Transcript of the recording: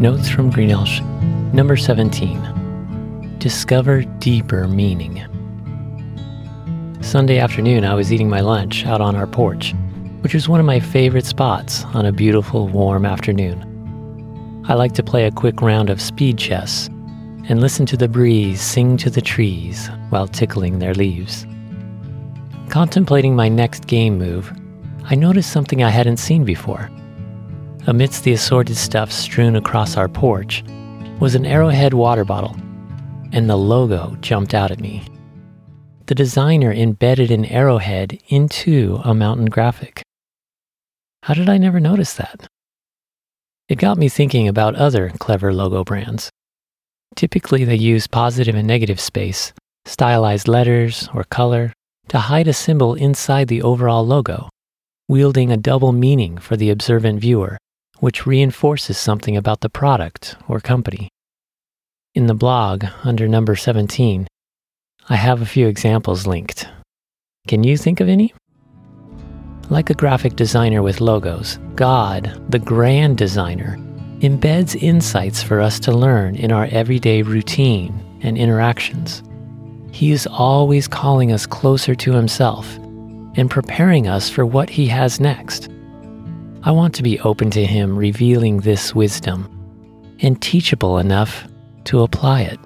Notes from Greenelsh, number 17. Discover deeper meaning. Sunday afternoon, I was eating my lunch out on our porch, which is one of my favorite spots on a beautiful, warm afternoon. I like to play a quick round of speed chess and listen to the breeze sing to the trees while tickling their leaves. Contemplating my next game move, I noticed something I hadn't seen before. Amidst the assorted stuff strewn across our porch was an Arrowhead water bottle, and the logo jumped out at me. The designer embedded an arrowhead into a mountain graphic. How did I never notice that? It got me thinking about other clever logo brands. Typically, they use positive and negative space, stylized letters, or color to hide a symbol inside the overall logo, wielding a double meaning for the observant viewer which reinforces something about the product or company. In the blog, under number 17, I have a few examples linked. Can you think of any? Like a graphic designer with logos, God, the grand designer, embeds insights for us to learn in our everyday routine and interactions. He is always calling us closer to Himself and preparing us for what He has next. I want to be open to Him revealing this wisdom and teachable enough to apply it.